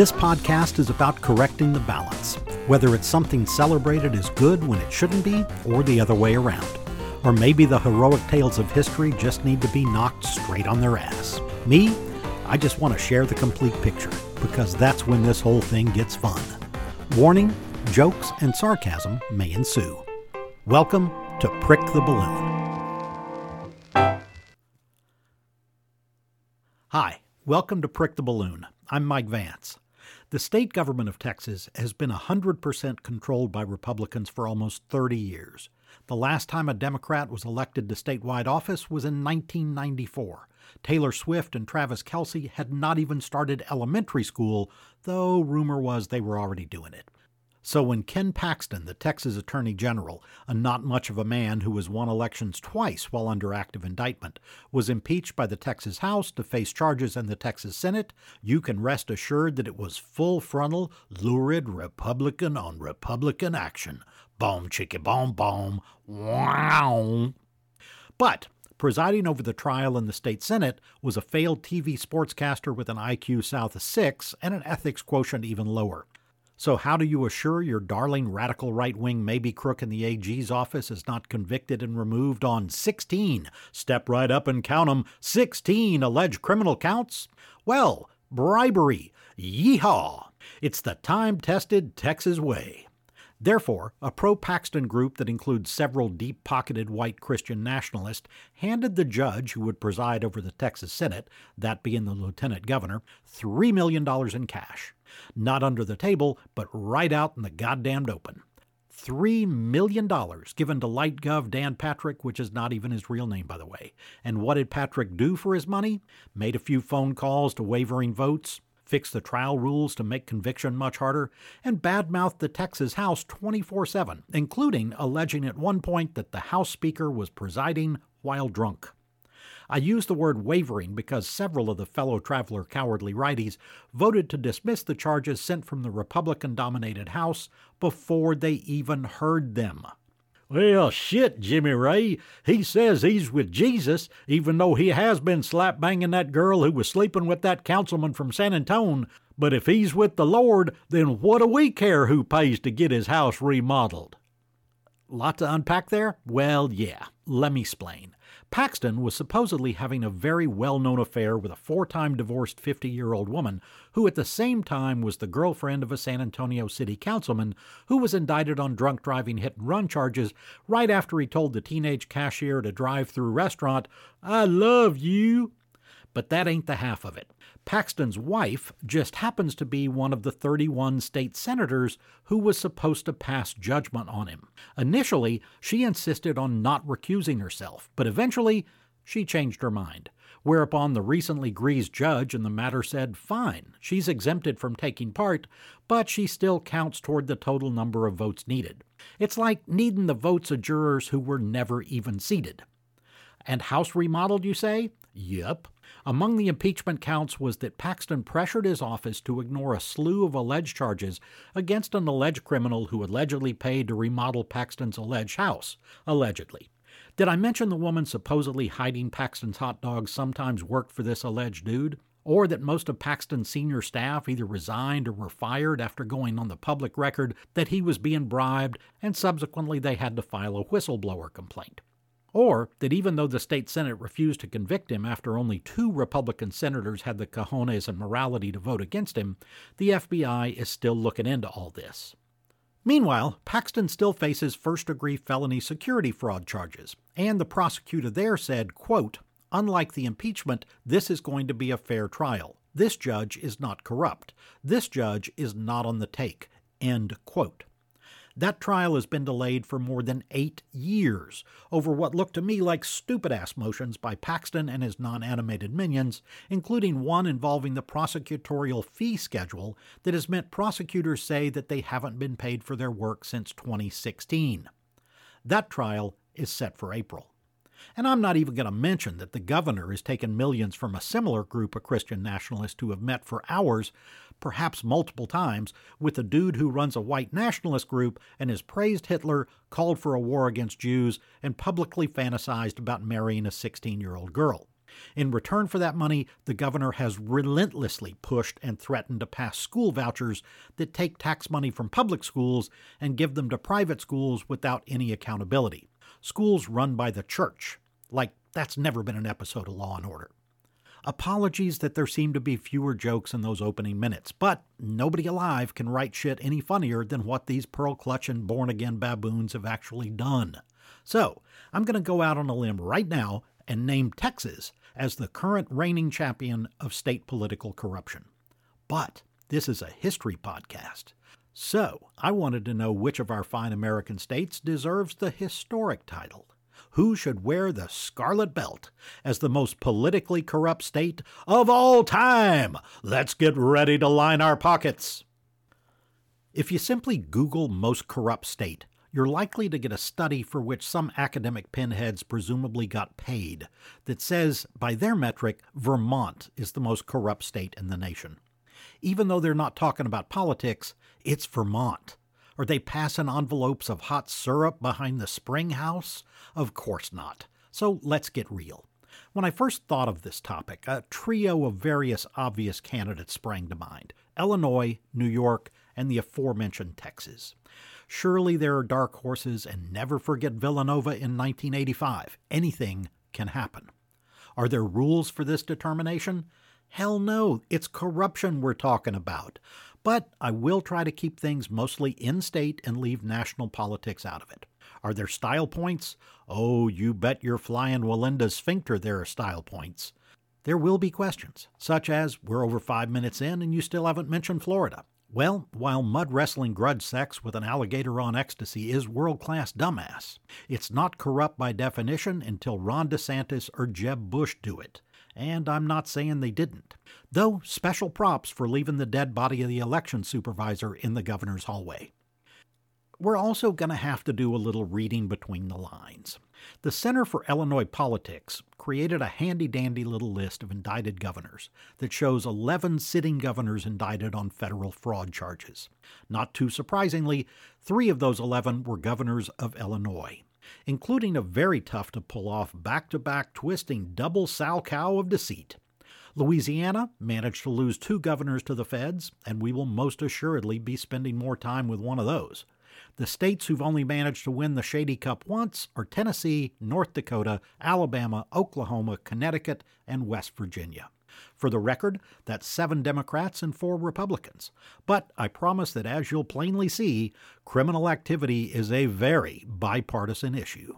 This podcast is about correcting the balance, whether it's something celebrated as good when it shouldn't be, or the other way around. Or maybe the heroic tales of history just need to be knocked straight on their ass. Me, I just want to share the complete picture, because that's when this whole thing gets fun. Warning jokes and sarcasm may ensue. Welcome to Prick the Balloon. Hi, welcome to Prick the Balloon. I'm Mike Vance. The state government of Texas has been 100% controlled by Republicans for almost 30 years. The last time a Democrat was elected to statewide office was in 1994. Taylor Swift and Travis Kelce had not even started elementary school, though rumor was they were already doing it. So when Ken Paxton, the Texas Attorney General, a not much of a man who has won elections twice while under active indictment, was impeached by the Texas House to face charges in the Texas Senate, you can rest assured that it was full frontal, lurid Republican on Republican action. Boom, chicky, boom, boom, wow. But presiding over the trial in the state Senate was a failed TV sportscaster with an IQ south of six and an ethics quotient even lower. So, how do you assure your darling radical right wing maybe crook in the AG's office is not convicted and removed on 16, step right up and count 'em, 16 alleged criminal counts? Well, bribery. Yeehaw! It's the time tested Texas way. Therefore, a pro Paxton group that includes several deep pocketed white Christian nationalists handed the judge who would preside over the Texas Senate, that being the lieutenant governor, $3 million in cash. Not under the table, but right out in the goddamned open. $3 million given to Light Gov Dan Patrick, which is not even his real name, by the way. And what did Patrick do for his money? Made a few phone calls to wavering votes, fixed the trial rules to make conviction much harder, and badmouthed the Texas House 24 7, including alleging at one point that the House Speaker was presiding while drunk. I use the word wavering because several of the fellow traveler cowardly righties voted to dismiss the charges sent from the Republican dominated House before they even heard them. Well, shit, Jimmy Ray. He says he's with Jesus, even though he has been slap banging that girl who was sleeping with that councilman from San Antone. But if he's with the Lord, then what do we care who pays to get his house remodeled? Lot to unpack there? Well, yeah. Let me explain. Paxton was supposedly having a very well known affair with a four time divorced 50 year old woman who at the same time was the girlfriend of a San Antonio city councilman who was indicted on drunk driving hit and run charges right after he told the teenage cashier at a drive through restaurant, I love you. But that ain't the half of it. Paxton's wife just happens to be one of the 31 state senators who was supposed to pass judgment on him. Initially, she insisted on not recusing herself, but eventually she changed her mind. Whereupon the recently greased judge in the matter said, Fine, she's exempted from taking part, but she still counts toward the total number of votes needed. It's like needing the votes of jurors who were never even seated. And House remodeled, you say? Yep. Among the impeachment counts was that Paxton pressured his office to ignore a slew of alleged charges against an alleged criminal who allegedly paid to remodel Paxton's alleged house. Allegedly. Did I mention the woman supposedly hiding Paxton's hot dogs sometimes worked for this alleged dude? Or that most of Paxton's senior staff either resigned or were fired after going on the public record that he was being bribed, and subsequently they had to file a whistleblower complaint? Or that even though the state Senate refused to convict him after only two Republican senators had the cojones and morality to vote against him, the FBI is still looking into all this. Meanwhile, Paxton still faces first degree felony security fraud charges, and the prosecutor there said, quote, Unlike the impeachment, this is going to be a fair trial. This judge is not corrupt. This judge is not on the take. End quote. That trial has been delayed for more than eight years over what looked to me like stupid ass motions by Paxton and his non animated minions, including one involving the prosecutorial fee schedule that has meant prosecutors say that they haven't been paid for their work since 2016. That trial is set for April. And I'm not even going to mention that the governor has taken millions from a similar group of Christian nationalists who have met for hours, perhaps multiple times, with a dude who runs a white nationalist group and has praised Hitler, called for a war against Jews, and publicly fantasized about marrying a 16 year old girl. In return for that money, the governor has relentlessly pushed and threatened to pass school vouchers that take tax money from public schools and give them to private schools without any accountability. Schools run by the church. Like, that's never been an episode of Law and Order. Apologies that there seem to be fewer jokes in those opening minutes, but nobody alive can write shit any funnier than what these pearl clutching born again baboons have actually done. So, I'm going to go out on a limb right now and name Texas as the current reigning champion of state political corruption. But this is a history podcast. So, I wanted to know which of our fine American states deserves the historic title who should wear the scarlet belt as the most politically corrupt state of all time. Let's get ready to line our pockets. If you simply Google most corrupt state, you're likely to get a study for which some academic pinheads presumably got paid that says, by their metric, Vermont is the most corrupt state in the nation. Even though they're not talking about politics, it's Vermont. Are they passing envelopes of hot syrup behind the spring house? Of course not. So let's get real. When I first thought of this topic, a trio of various obvious candidates sprang to mind Illinois, New York, and the aforementioned Texas. Surely there are dark horses, and never forget Villanova in 1985. Anything can happen. Are there rules for this determination? Hell no, it's corruption we're talking about. But I will try to keep things mostly in state and leave national politics out of it. Are there style points? Oh, you bet your flying Wallenda sphincter there are style points. There will be questions, such as we're over five minutes in and you still haven't mentioned Florida. Well, while mud wrestling grudge sex with an alligator on ecstasy is world class dumbass, it's not corrupt by definition until Ron DeSantis or Jeb Bush do it and I'm not saying they didn't. Though, special props for leaving the dead body of the election supervisor in the governor's hallway. We're also going to have to do a little reading between the lines. The Center for Illinois Politics created a handy dandy little list of indicted governors that shows 11 sitting governors indicted on federal fraud charges. Not too surprisingly, three of those 11 were governors of Illinois including a very tough to pull off back to back twisting double Salchow of deceit. Louisiana managed to lose two governors to the feds, and we will most assuredly be spending more time with one of those. The states who've only managed to win the Shady Cup once are Tennessee, North Dakota, Alabama, Oklahoma, Connecticut, and West Virginia. For the record, that's seven Democrats and four Republicans. But I promise that as you'll plainly see, criminal activity is a very bipartisan issue.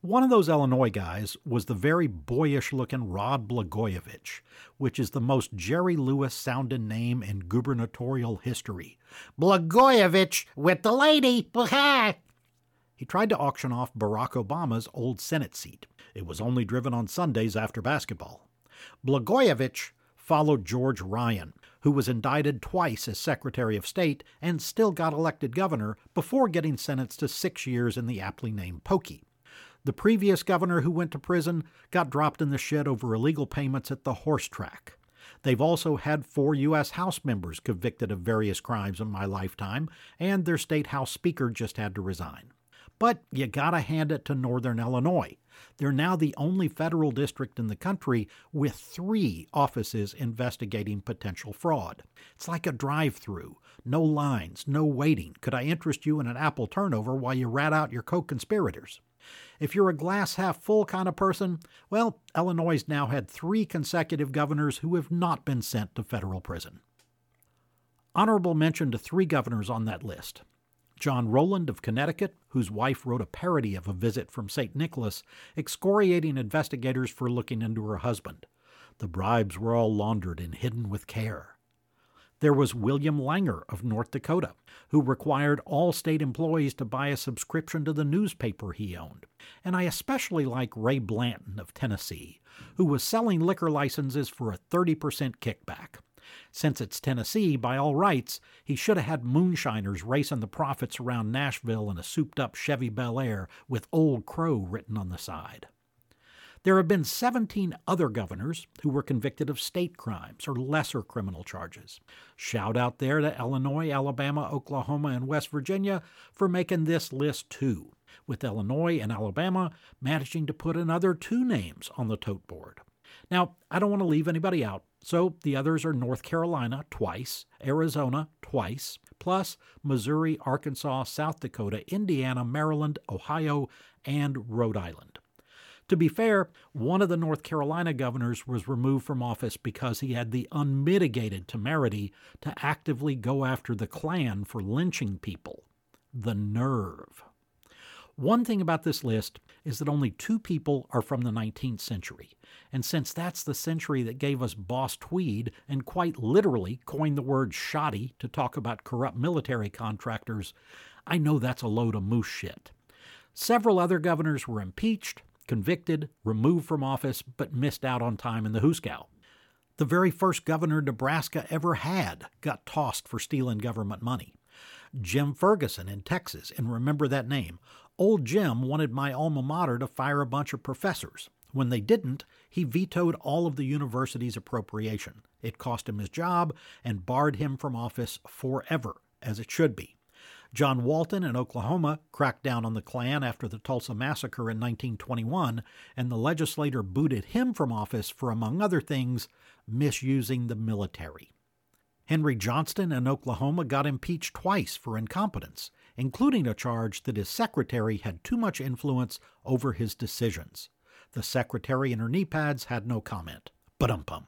One of those Illinois guys was the very boyish looking Rod Blagojevich, which is the most Jerry Lewis sounding name in gubernatorial history. Blagojevich with the lady! he tried to auction off Barack Obama's old Senate seat. It was only driven on Sundays after basketball. Blagojevich followed George Ryan, who was indicted twice as Secretary of State and still got elected governor before getting sentenced to six years in the aptly named Pokey. The previous governor who went to prison got dropped in the shed over illegal payments at the horse track. They've also had four U.S. House members convicted of various crimes in my lifetime, and their state House Speaker just had to resign. But you gotta hand it to Northern Illinois. They're now the only federal district in the country with three offices investigating potential fraud. It's like a drive through. No lines, no waiting. Could I interest you in an apple turnover while you rat out your co conspirators? If you're a glass half full kind of person, well, Illinois now had three consecutive governors who have not been sent to federal prison. Honorable mention to three governors on that list John Rowland of Connecticut, whose wife wrote a parody of a visit from St. Nicholas, excoriating investigators for looking into her husband. The bribes were all laundered and hidden with care. There was William Langer of North Dakota, who required all state employees to buy a subscription to the newspaper he owned. And I especially like Ray Blanton of Tennessee, who was selling liquor licenses for a 30% kickback. Since it's Tennessee, by all rights, he should have had moonshiners racing the profits around Nashville in a souped up Chevy Bel Air with Old Crow written on the side. There have been 17 other governors who were convicted of state crimes or lesser criminal charges. Shout out there to Illinois, Alabama, Oklahoma, and West Virginia for making this list too, with Illinois and Alabama managing to put another two names on the tote board. Now, I don't want to leave anybody out, so the others are North Carolina twice, Arizona twice, plus Missouri, Arkansas, South Dakota, Indiana, Maryland, Ohio, and Rhode Island. To be fair, one of the North Carolina governors was removed from office because he had the unmitigated temerity to actively go after the Klan for lynching people. The nerve. One thing about this list is that only two people are from the 19th century. And since that's the century that gave us Boss Tweed and quite literally coined the word shoddy to talk about corrupt military contractors, I know that's a load of moose shit. Several other governors were impeached, convicted, removed from office, but missed out on time in the Hoosegow. The very first governor Nebraska ever had got tossed for stealing government money. Jim Ferguson in Texas, and remember that name, Old Jim wanted my alma mater to fire a bunch of professors. When they didn't, he vetoed all of the university's appropriation. It cost him his job and barred him from office forever, as it should be. John Walton in Oklahoma cracked down on the Klan after the Tulsa Massacre in 1921, and the legislator booted him from office for, among other things, misusing the military. Henry Johnston in Oklahoma got impeached twice for incompetence, including a charge that his secretary had too much influence over his decisions. The secretary in her knee pads had no comment. But um pum.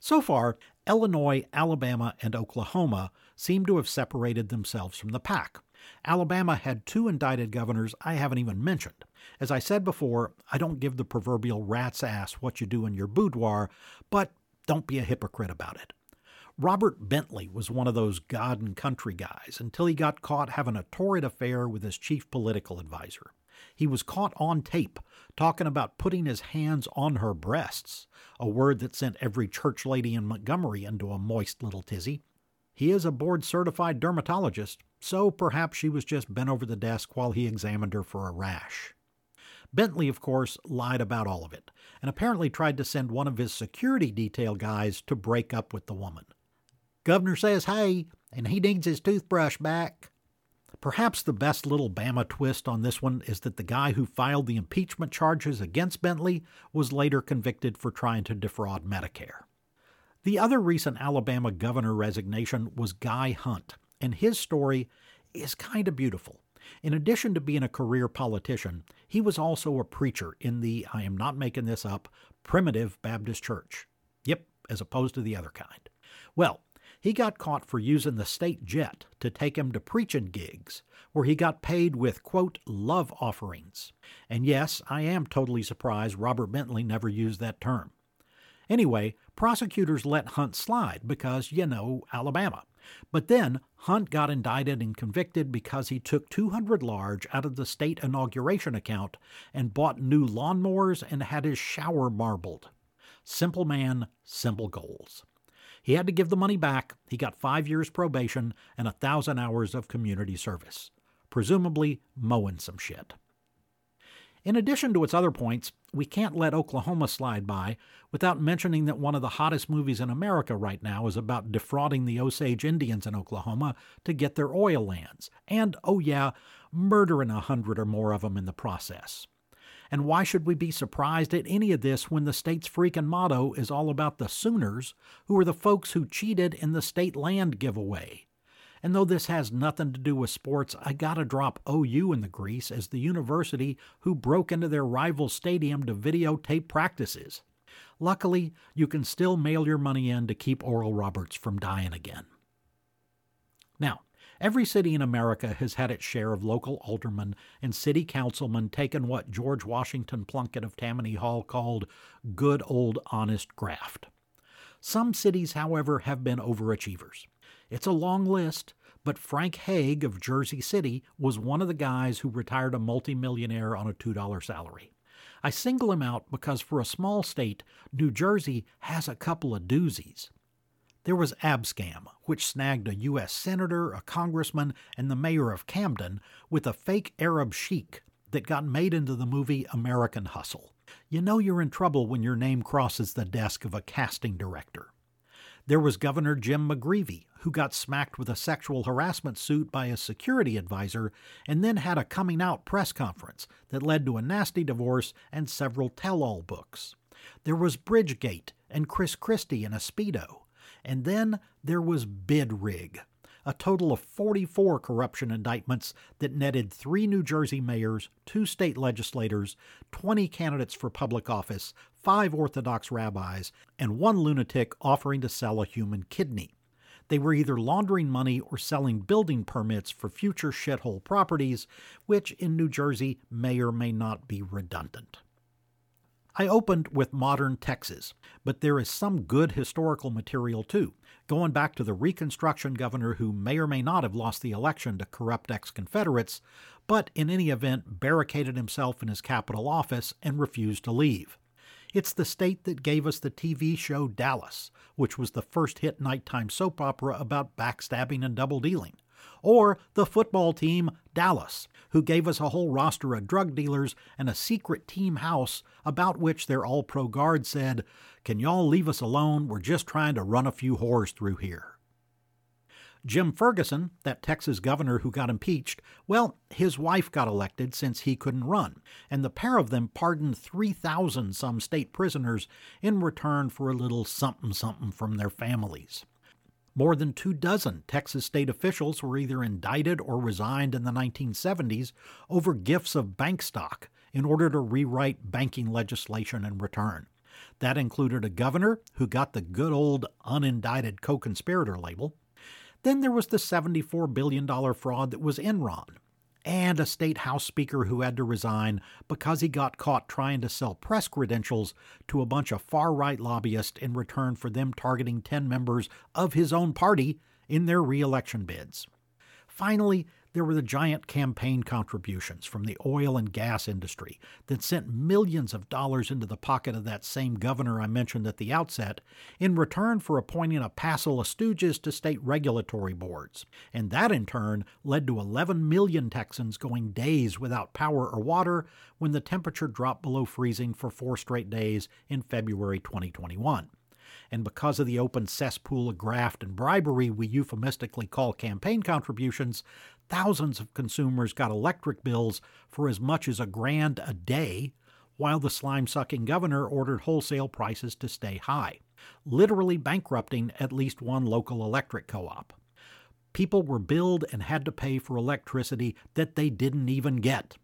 So far, Illinois, Alabama, and Oklahoma seem to have separated themselves from the pack. Alabama had two indicted governors I haven't even mentioned. As I said before, I don't give the proverbial rat's ass what you do in your boudoir, but don't be a hypocrite about it. Robert Bentley was one of those God and country guys until he got caught having a torrid affair with his chief political advisor. He was caught on tape talking about putting his hands on her breasts, a word that sent every church lady in Montgomery into a moist little tizzy. He is a board certified dermatologist, so perhaps she was just bent over the desk while he examined her for a rash. Bentley, of course, lied about all of it, and apparently tried to send one of his security detail guys to break up with the woman. Governor says hey, and he needs his toothbrush back. Perhaps the best little Bama twist on this one is that the guy who filed the impeachment charges against Bentley was later convicted for trying to defraud Medicare. The other recent Alabama governor resignation was Guy Hunt, and his story is kind of beautiful. In addition to being a career politician, he was also a preacher in the, I am not making this up, primitive Baptist church. Yep, as opposed to the other kind. Well, he got caught for using the state jet to take him to preaching gigs, where he got paid with, quote, love offerings. And yes, I am totally surprised Robert Bentley never used that term. Anyway, prosecutors let Hunt slide because, you know, Alabama. But then Hunt got indicted and convicted because he took 200 large out of the state inauguration account and bought new lawnmowers and had his shower marbled. Simple man, simple goals. He had to give the money back. He got five years probation and a thousand hours of community service, presumably mowing some shit. In addition to its other points, we can't let Oklahoma slide by without mentioning that one of the hottest movies in America right now is about defrauding the Osage Indians in Oklahoma to get their oil lands, and, oh yeah, murdering a hundred or more of them in the process. And why should we be surprised at any of this when the state's freaking motto is all about the Sooners, who are the folks who cheated in the state land giveaway? And though this has nothing to do with sports, I gotta drop OU in the grease as the university who broke into their rival stadium to videotape practices. Luckily, you can still mail your money in to keep Oral Roberts from dying again. Now, Every city in America has had its share of local aldermen and city councilmen taking what George Washington Plunkitt of Tammany Hall called good old honest graft. Some cities, however, have been overachievers. It's a long list, but Frank Hague of Jersey City was one of the guys who retired a multimillionaire on a $2 salary. I single him out because for a small state, New Jersey has a couple of doozies. There was Abscam, which snagged a U.S. senator, a congressman, and the mayor of Camden with a fake Arab sheik that got made into the movie American Hustle. You know you're in trouble when your name crosses the desk of a casting director. There was Governor Jim McGreevey, who got smacked with a sexual harassment suit by a security advisor and then had a coming out press conference that led to a nasty divorce and several tell all books. There was Bridgegate and Chris Christie in a Speedo. And then there was Bid Rig, a total of 44 corruption indictments that netted three New Jersey mayors, two state legislators, 20 candidates for public office, five Orthodox rabbis, and one lunatic offering to sell a human kidney. They were either laundering money or selling building permits for future shithole properties, which in New Jersey may or may not be redundant. I opened with modern Texas, but there is some good historical material too, going back to the Reconstruction governor who may or may not have lost the election to corrupt ex Confederates, but in any event barricaded himself in his capital office and refused to leave. It's the state that gave us the TV show Dallas, which was the first hit nighttime soap opera about backstabbing and double dealing. Or the football team Dallas, who gave us a whole roster of drug dealers and a secret team house about which their all pro guard said, Can y'all leave us alone? We're just trying to run a few whores through here. Jim Ferguson, that Texas governor who got impeached, well, his wife got elected since he couldn't run, and the pair of them pardoned 3,000 some state prisoners in return for a little something something from their families. More than two dozen Texas state officials were either indicted or resigned in the 1970s over gifts of bank stock in order to rewrite banking legislation in return. That included a governor who got the good old unindicted co conspirator label, then there was the $74 billion fraud that was Enron, and a state house speaker who had to resign because he got caught trying to sell press credentials to a bunch of far right lobbyists in return for them targeting 10 members of his own party in their re election bids. Finally, there were the giant campaign contributions from the oil and gas industry that sent millions of dollars into the pocket of that same governor I mentioned at the outset in return for appointing a passel of stooges to state regulatory boards. And that in turn led to 11 million Texans going days without power or water when the temperature dropped below freezing for four straight days in February 2021 and because of the open cesspool of graft and bribery we euphemistically call campaign contributions, thousands of consumers got electric bills for as much as a grand a day, while the slime sucking governor ordered wholesale prices to stay high, literally bankrupting at least one local electric co op. People were billed and had to pay for electricity that they didn't even get.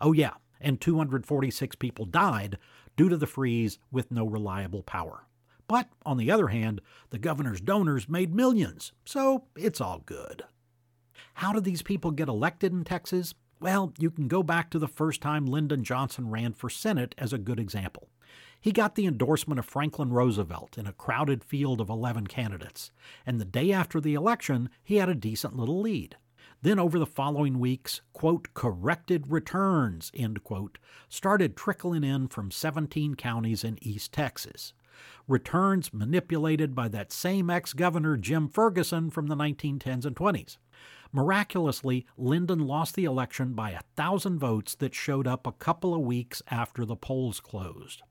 Oh, yeah, and 246 people died due to the freeze with no reliable power. But on the other hand, the governor's donors made millions, so it's all good. How did these people get elected in Texas? Well, you can go back to the first time Lyndon Johnson ran for Senate as a good example. He got the endorsement of Franklin Roosevelt in a crowded field of 11 candidates, and the day after the election, he had a decent little lead. Then, over the following weeks, quote, corrected returns, end quote, started trickling in from 17 counties in East Texas returns manipulated by that same ex governor Jim Ferguson from the 1910s and 20s. Miraculously, Lyndon lost the election by a thousand votes that showed up a couple of weeks after the polls closed.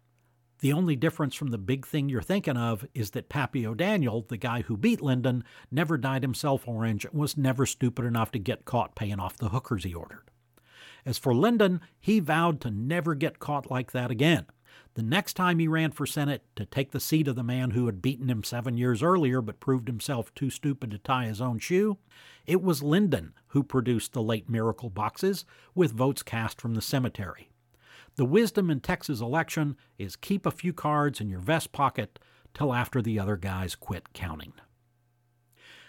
The only difference from the big thing you're thinking of is that Pappy O'Daniel, the guy who beat Lyndon, never dyed himself orange and was never stupid enough to get caught paying off the hookers he ordered. As for Lyndon, he vowed to never get caught like that again. The next time he ran for Senate to take the seat of the man who had beaten him seven years earlier but proved himself too stupid to tie his own shoe, it was Lyndon who produced the late miracle boxes with votes cast from the cemetery. The wisdom in Texas election is keep a few cards in your vest pocket till after the other guys quit counting.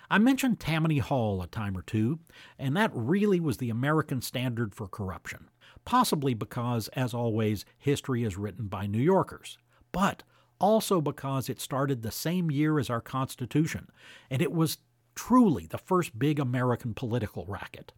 I mentioned Tammany Hall a time or two, and that really was the American standard for corruption possibly because, as always, history is written by New Yorkers, but also because it started the same year as our Constitution, and it was truly the first big American political racket.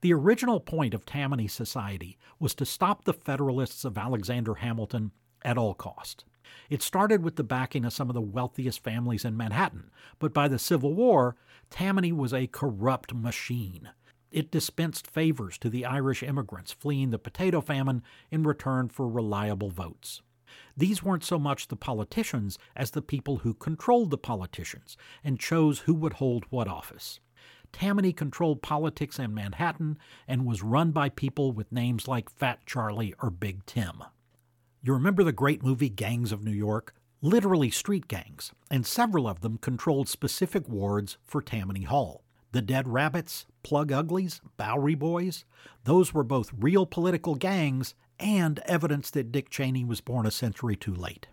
The original point of Tammany Society was to stop the Federalists of Alexander Hamilton at all cost. It started with the backing of some of the wealthiest families in Manhattan, but by the Civil War, Tammany was a corrupt machine. It dispensed favors to the Irish immigrants fleeing the potato famine in return for reliable votes. These weren't so much the politicians as the people who controlled the politicians and chose who would hold what office. Tammany controlled politics in Manhattan and was run by people with names like Fat Charlie or Big Tim. You remember the great movie Gangs of New York? Literally street gangs, and several of them controlled specific wards for Tammany Hall. The Dead Rabbits, Plug Uglies, Bowery Boys, those were both real political gangs and evidence that Dick Cheney was born a century too late.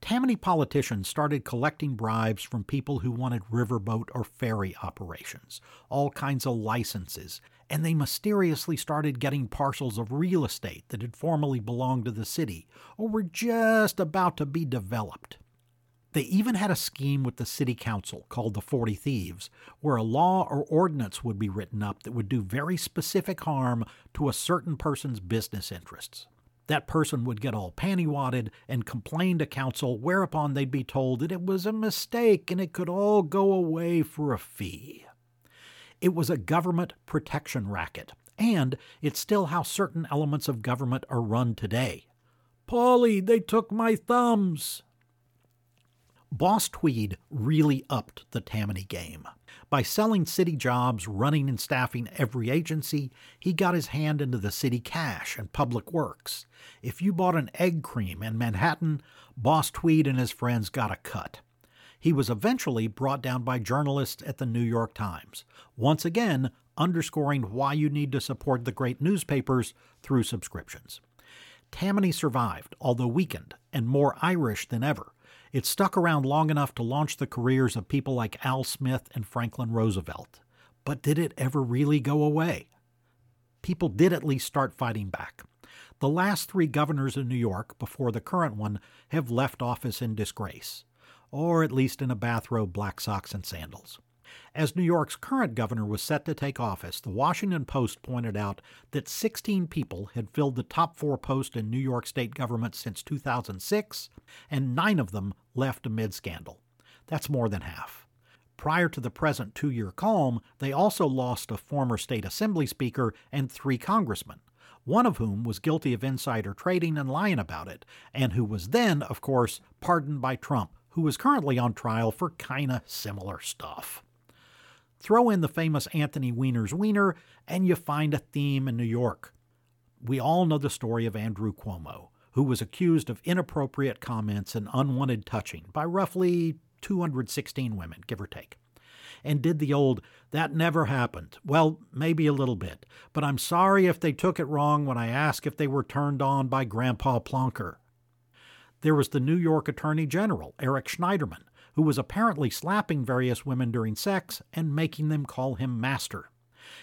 Tammany politicians started collecting bribes from people who wanted riverboat or ferry operations, all kinds of licenses, and they mysteriously started getting parcels of real estate that had formerly belonged to the city or were just about to be developed. They even had a scheme with the city council called the Forty Thieves, where a law or ordinance would be written up that would do very specific harm to a certain person's business interests. That person would get all panty-wadded and complain to council, whereupon they'd be told that it was a mistake and it could all go away for a fee. It was a government protection racket, and it's still how certain elements of government are run today. Polly, they took my thumbs. Boss Tweed really upped the Tammany game. By selling city jobs, running and staffing every agency, he got his hand into the city cash and public works. If you bought an egg cream in Manhattan, Boss Tweed and his friends got a cut. He was eventually brought down by journalists at the New York Times, once again underscoring why you need to support the great newspapers through subscriptions. Tammany survived, although weakened and more Irish than ever. It stuck around long enough to launch the careers of people like Al Smith and Franklin Roosevelt. But did it ever really go away? People did at least start fighting back. The last three governors of New York, before the current one, have left office in disgrace or at least in a bathrobe, black socks, and sandals. As New York's current governor was set to take office, the Washington Post pointed out that 16 people had filled the top four posts in New York state government since 2006, and nine of them left amid scandal. That's more than half. Prior to the present two year calm, they also lost a former state assembly speaker and three congressmen, one of whom was guilty of insider trading and lying about it, and who was then, of course, pardoned by Trump who is currently on trial for kinda similar stuff. Throw in the famous Anthony Weiner's Weiner, and you find a theme in New York. We all know the story of Andrew Cuomo, who was accused of inappropriate comments and unwanted touching by roughly 216 women, give or take. And did the old, that never happened. Well, maybe a little bit, but I'm sorry if they took it wrong when I asked if they were turned on by Grandpa Plonker. There was the New York Attorney General, Eric Schneiderman, who was apparently slapping various women during sex and making them call him master.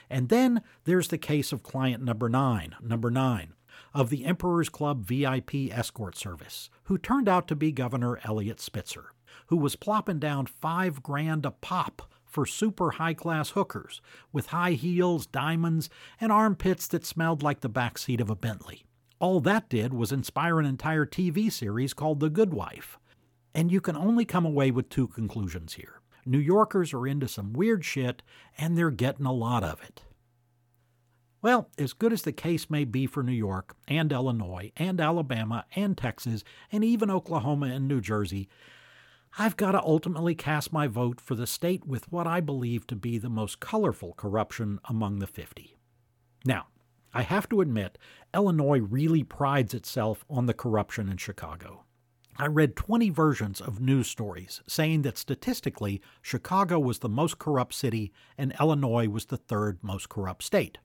And then there's the case of client number nine, number nine, of the Emperor's Club VIP escort service, who turned out to be Governor Eliot Spitzer, who was plopping down five grand a pop for super high class hookers with high heels, diamonds, and armpits that smelled like the back seat of a Bentley. All that did was inspire an entire TV series called The Good Wife. And you can only come away with two conclusions here. New Yorkers are into some weird shit, and they're getting a lot of it. Well, as good as the case may be for New York and Illinois and Alabama and Texas and even Oklahoma and New Jersey, I've got to ultimately cast my vote for the state with what I believe to be the most colorful corruption among the 50. Now, I have to admit, Illinois really prides itself on the corruption in Chicago. I read 20 versions of news stories saying that statistically, Chicago was the most corrupt city and Illinois was the third most corrupt state.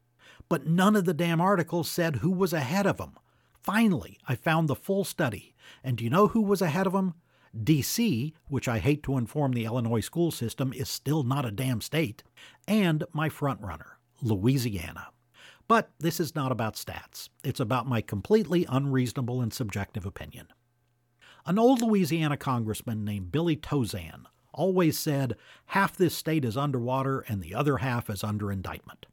But none of the damn articles said who was ahead of them. Finally, I found the full study, and do you know who was ahead of them? DC, which I hate to inform the Illinois school system is still not a damn state, and my frontrunner, Louisiana. But this is not about stats. It's about my completely unreasonable and subjective opinion. An old Louisiana congressman named Billy Tauzin always said half this state is underwater and the other half is under indictment.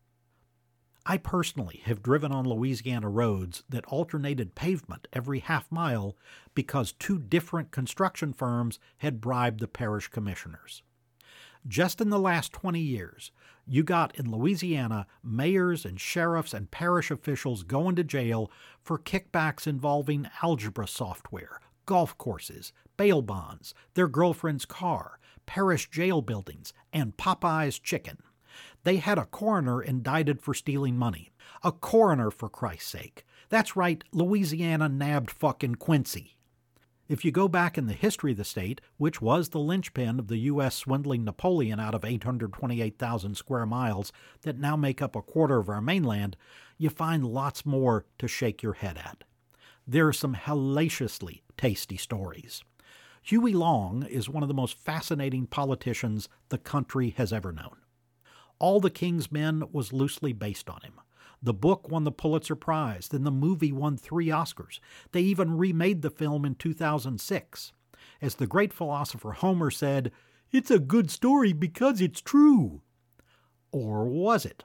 I personally have driven on Louisiana roads that alternated pavement every half mile because two different construction firms had bribed the parish commissioners. Just in the last 20 years, you got in Louisiana mayors and sheriffs and parish officials going to jail for kickbacks involving algebra software, golf courses, bail bonds, their girlfriend's car, parish jail buildings, and Popeye's chicken. They had a coroner indicted for stealing money. A coroner, for Christ's sake. That's right, Louisiana nabbed fucking Quincy. If you go back in the history of the state, which was the linchpin of the U.S. swindling Napoleon out of 828,000 square miles that now make up a quarter of our mainland, you find lots more to shake your head at. There are some hellaciously tasty stories. Huey Long is one of the most fascinating politicians the country has ever known. All the King's Men was loosely based on him. The book won the Pulitzer Prize, then the movie won three Oscars. They even remade the film in 2006. As the great philosopher Homer said, It's a good story because it's true. Or was it?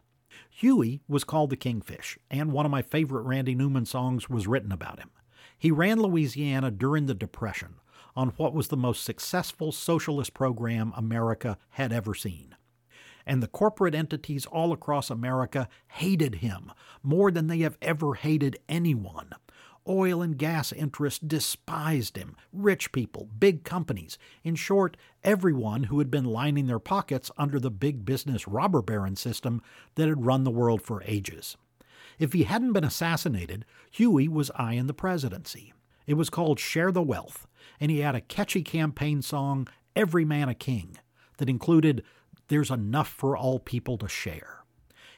Huey was called the Kingfish, and one of my favorite Randy Newman songs was written about him. He ran Louisiana during the Depression on what was the most successful socialist program America had ever seen and the corporate entities all across America hated him more than they have ever hated anyone. Oil and gas interests despised him, rich people, big companies, in short, everyone who had been lining their pockets under the big business robber baron system that had run the world for ages. If he hadn't been assassinated, Huey was eyeing the presidency. It was called Share the Wealth, and he had a catchy campaign song, Every Man a King, that included there's enough for all people to share.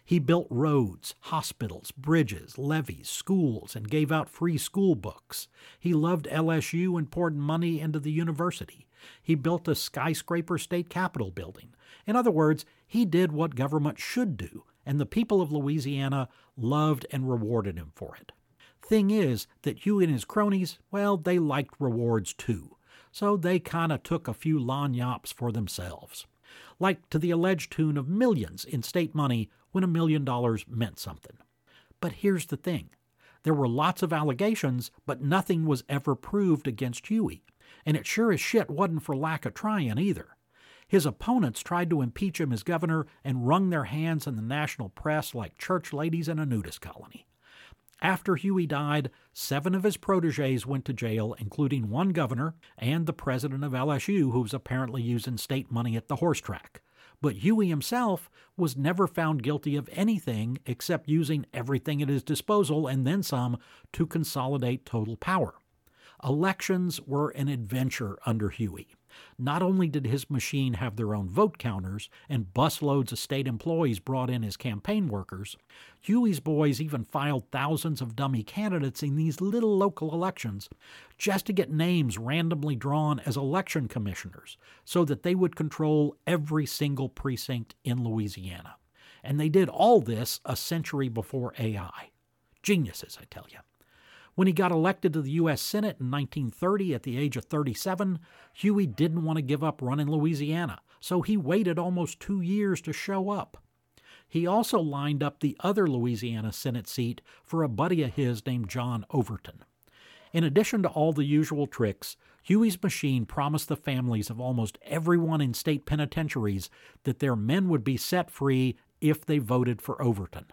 He built roads, hospitals, bridges, levees, schools, and gave out free school books. He loved LSU and poured money into the university. He built a skyscraper state capitol building. In other words, he did what government should do, and the people of Louisiana loved and rewarded him for it. Thing is that Huey and his cronies, well, they liked rewards too, so they kind of took a few lagniappes for themselves like to the alleged tune of millions in state money when a million dollars meant something. But here's the thing there were lots of allegations, but nothing was ever proved against Huey, and it sure as shit wasn't for lack of trying either. His opponents tried to impeach him as governor and wrung their hands in the national press like church ladies in a nudist colony. After Huey died, seven of his proteges went to jail, including one governor and the president of LSU, who was apparently using state money at the horse track. But Huey himself was never found guilty of anything except using everything at his disposal and then some to consolidate total power. Elections were an adventure under Huey. Not only did his machine have their own vote counters and busloads of state employees brought in as campaign workers, Huey's boys even filed thousands of dummy candidates in these little local elections just to get names randomly drawn as election commissioners so that they would control every single precinct in Louisiana. And they did all this a century before AI. Geniuses, I tell you. When he got elected to the U.S. Senate in 1930 at the age of 37, Huey didn't want to give up running Louisiana, so he waited almost two years to show up. He also lined up the other Louisiana Senate seat for a buddy of his named John Overton. In addition to all the usual tricks, Huey's machine promised the families of almost everyone in state penitentiaries that their men would be set free if they voted for Overton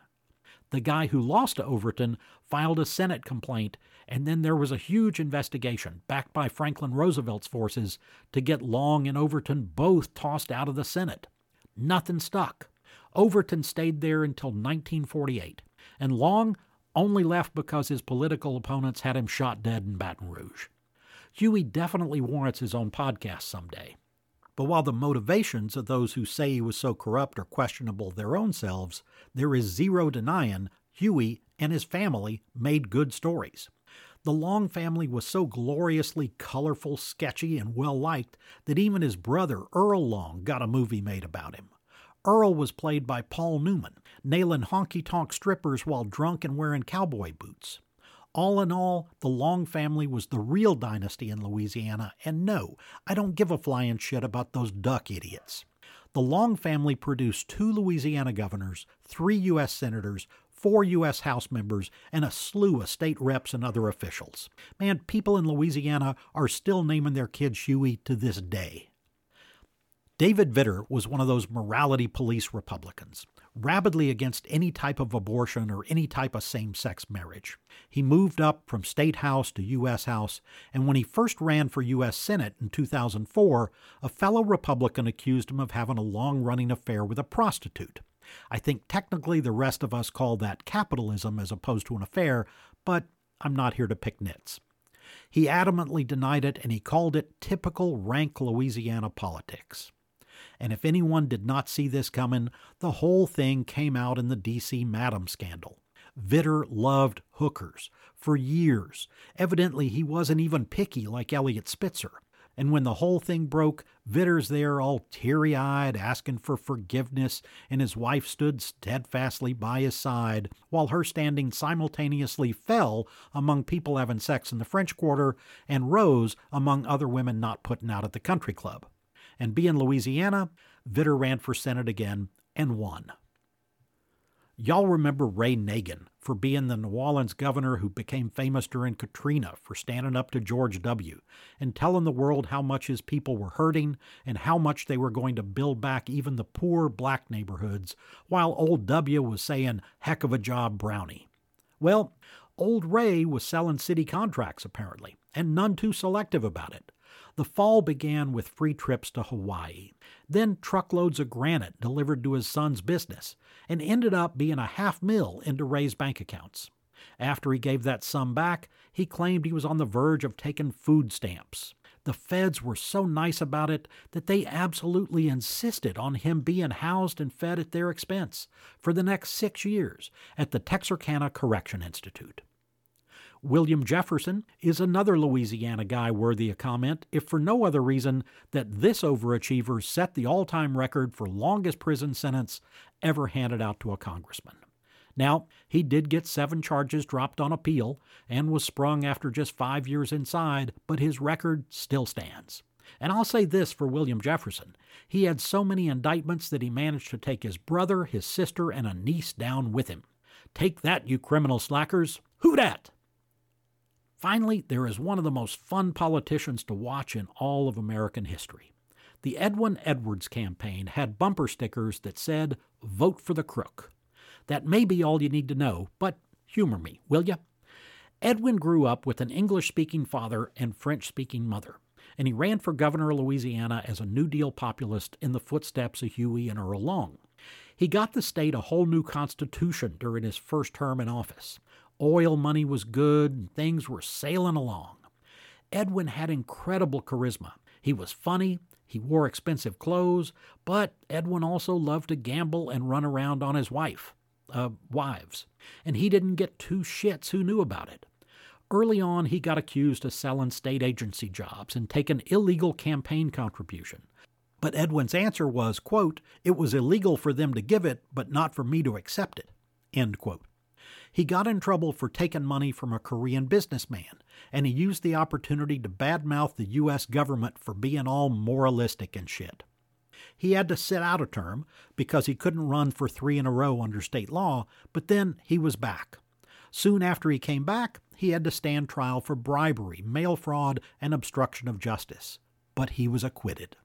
the guy who lost to Overton filed a Senate complaint, and then there was a huge investigation backed by Franklin Roosevelt's forces to get Long and Overton both tossed out of the Senate. Nothing stuck. Overton stayed there until 1948, and Long only left because his political opponents had him shot dead in Baton Rouge. Huey definitely warrants his own podcast someday. But while the motivations of those who say he was so corrupt are questionable their own selves, there is zero denying Huey and his family made good stories. The Long family was so gloriously colorful, sketchy, and well liked that even his brother, Earl Long, got a movie made about him. Earl was played by Paul Newman, nailing honky tonk strippers while drunk and wearing cowboy boots. All in all, the Long family was the real dynasty in Louisiana, and no, I don't give a flying shit about those duck idiots. The Long family produced two Louisiana governors, three U.S. senators, four U.S. House members, and a slew of state reps and other officials. Man, people in Louisiana are still naming their kids Huey to this day. David Vitter was one of those morality police Republicans rabidly against any type of abortion or any type of same sex marriage. He moved up from state house to U.S. House, and when he first ran for U.S. Senate in 2004, a fellow Republican accused him of having a long running affair with a prostitute. I think technically the rest of us call that capitalism as opposed to an affair, but I'm not here to pick nits. He adamantly denied it and he called it typical rank Louisiana politics. And if anyone did not see this coming, the whole thing came out in the D.C. Madam scandal. Vitter loved hookers for years. Evidently, he wasn't even picky like Eliot Spitzer. And when the whole thing broke, Vitter's there all teary eyed, asking for forgiveness, and his wife stood steadfastly by his side, while her standing simultaneously fell among people having sex in the French Quarter and rose among other women not putting out at the country club. And being Louisiana, Vitter ran for Senate again and won. Y'all remember Ray Nagin for being the New Orleans governor who became famous during Katrina for standing up to George W. and telling the world how much his people were hurting and how much they were going to build back even the poor black neighborhoods, while old W was saying, heck of a job, Brownie. Well, old Ray was selling city contracts, apparently, and none too selective about it. The fall began with free trips to Hawaii, then truckloads of granite delivered to his son's business, and ended up being a half mil into Ray's bank accounts. After he gave that sum back, he claimed he was on the verge of taking food stamps. The feds were so nice about it that they absolutely insisted on him being housed and fed at their expense for the next six years at the Texarkana Correction Institute. William Jefferson is another Louisiana guy worthy of comment, if for no other reason that this overachiever set the all time record for longest prison sentence ever handed out to a congressman. Now, he did get seven charges dropped on appeal and was sprung after just five years inside, but his record still stands. And I'll say this for William Jefferson he had so many indictments that he managed to take his brother, his sister, and a niece down with him. Take that, you criminal slackers! Who dat? Finally, there is one of the most fun politicians to watch in all of American history. The Edwin Edwards campaign had bumper stickers that said, Vote for the Crook. That may be all you need to know, but humor me, will you? Edwin grew up with an English speaking father and French speaking mother, and he ran for governor of Louisiana as a New Deal populist in the footsteps of Huey and Earl Long. He got the state a whole new constitution during his first term in office. Oil money was good, and things were sailing along. Edwin had incredible charisma. He was funny, he wore expensive clothes, but Edwin also loved to gamble and run around on his wife, uh, wives, and he didn't get two shits who knew about it. Early on, he got accused of selling state agency jobs and taking illegal campaign contribution. But Edwin's answer was, quote, it was illegal for them to give it, but not for me to accept it, end quote. He got in trouble for taking money from a Korean businessman, and he used the opportunity to badmouth the U.S. government for being all moralistic and shit. He had to sit out a term because he couldn't run for three in a row under state law, but then he was back. Soon after he came back, he had to stand trial for bribery, mail fraud, and obstruction of justice. But he was acquitted.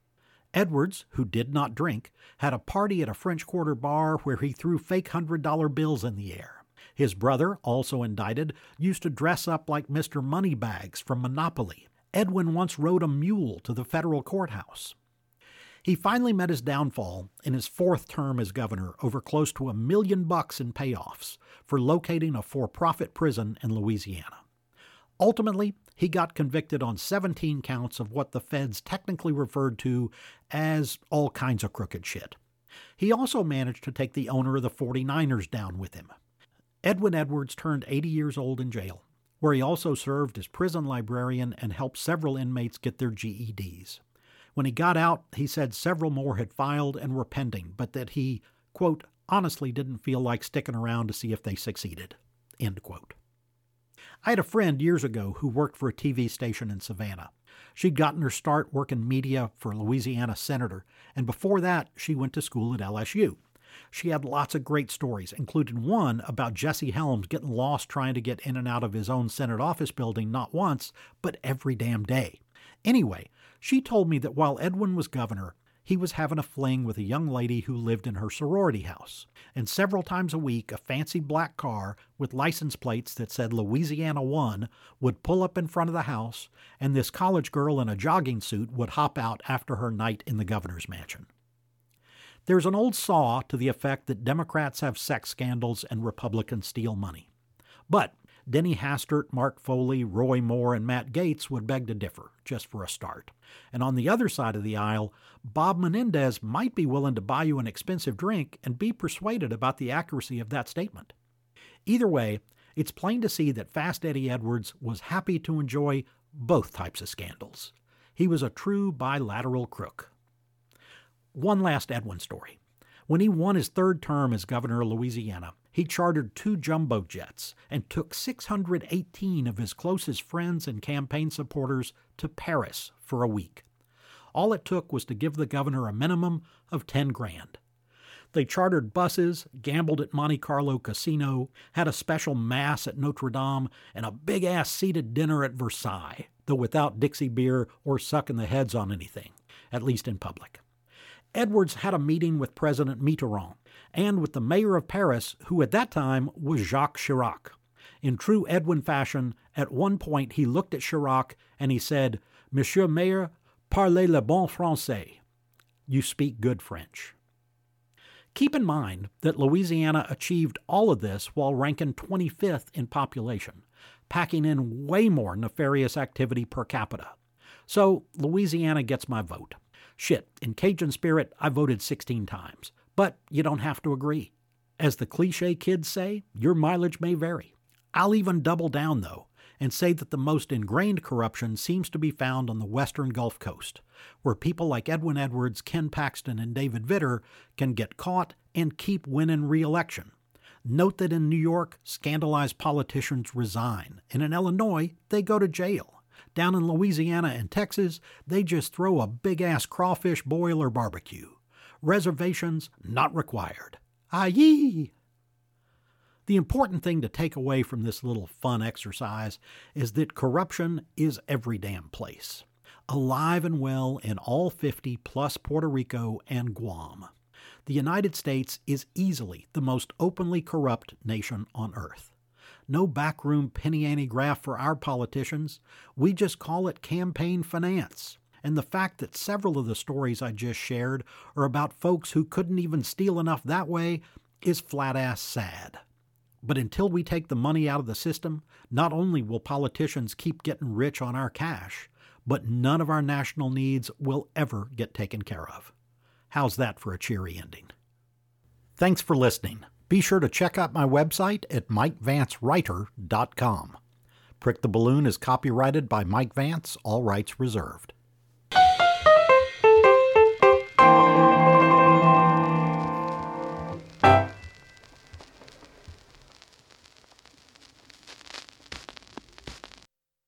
Edwards, who did not drink, had a party at a French Quarter bar where he threw fake hundred dollar bills in the air. His brother, also indicted, used to dress up like Mr. Moneybags from Monopoly. Edwin once rode a mule to the federal courthouse. He finally met his downfall in his fourth term as governor over close to a million bucks in payoffs for locating a for profit prison in Louisiana. Ultimately, he got convicted on 17 counts of what the feds technically referred to as all kinds of crooked shit. He also managed to take the owner of the 49ers down with him. Edwin Edwards turned 80 years old in jail, where he also served as prison librarian and helped several inmates get their GEDs. When he got out, he said several more had filed and were pending, but that he, quote, honestly didn't feel like sticking around to see if they succeeded, end quote. I had a friend years ago who worked for a TV station in Savannah. She'd gotten her start working media for a Louisiana senator, and before that, she went to school at LSU. She had lots of great stories, including one about Jesse Helms getting lost trying to get in and out of his own Senate office building not once, but every damn day. Anyway, she told me that while Edwin was governor, he was having a fling with a young lady who lived in her sorority house. And several times a week, a fancy black car with license plates that said Louisiana 1 would pull up in front of the house, and this college girl in a jogging suit would hop out after her night in the governor's mansion. There's an old saw to the effect that Democrats have sex scandals and Republicans steal money. But Denny Hastert, Mark Foley, Roy Moore, and Matt Gaetz would beg to differ, just for a start. And on the other side of the aisle, Bob Menendez might be willing to buy you an expensive drink and be persuaded about the accuracy of that statement. Either way, it's plain to see that Fast Eddie Edwards was happy to enjoy both types of scandals. He was a true bilateral crook. One last Edwin story. When he won his third term as governor of Louisiana, he chartered two jumbo jets and took 618 of his closest friends and campaign supporters to Paris for a week. All it took was to give the governor a minimum of 10 grand. They chartered buses, gambled at Monte Carlo Casino, had a special mass at Notre Dame, and a big ass seated dinner at Versailles, though without Dixie beer or sucking the heads on anything, at least in public. Edwards had a meeting with President Mitterrand and with the mayor of Paris, who at that time was Jacques Chirac. In true Edwin fashion, at one point he looked at Chirac and he said, Monsieur Mayor, parlez le bon français. You speak good French. Keep in mind that Louisiana achieved all of this while ranking 25th in population, packing in way more nefarious activity per capita. So Louisiana gets my vote. Shit, in Cajun spirit, I voted 16 times. But you don't have to agree. As the cliche kids say, your mileage may vary. I'll even double down, though, and say that the most ingrained corruption seems to be found on the western Gulf Coast, where people like Edwin Edwards, Ken Paxton, and David Vitter can get caught and keep winning re election. Note that in New York, scandalized politicians resign, and in Illinois, they go to jail. Down in Louisiana and Texas, they just throw a big ass crawfish boil or barbecue. Reservations not required. Aye! The important thing to take away from this little fun exercise is that corruption is every damn place, alive and well in all 50 plus Puerto Rico and Guam. The United States is easily the most openly corrupt nation on earth no backroom penny ante graft for our politicians. We just call it campaign finance. And the fact that several of the stories I just shared are about folks who couldn't even steal enough that way is flat ass sad. But until we take the money out of the system, not only will politicians keep getting rich on our cash, but none of our national needs will ever get taken care of. How's that for a cheery ending? Thanks for listening. Be sure to check out my website at MikeVanceWriter.com. Prick the Balloon is copyrighted by Mike Vance, all rights reserved.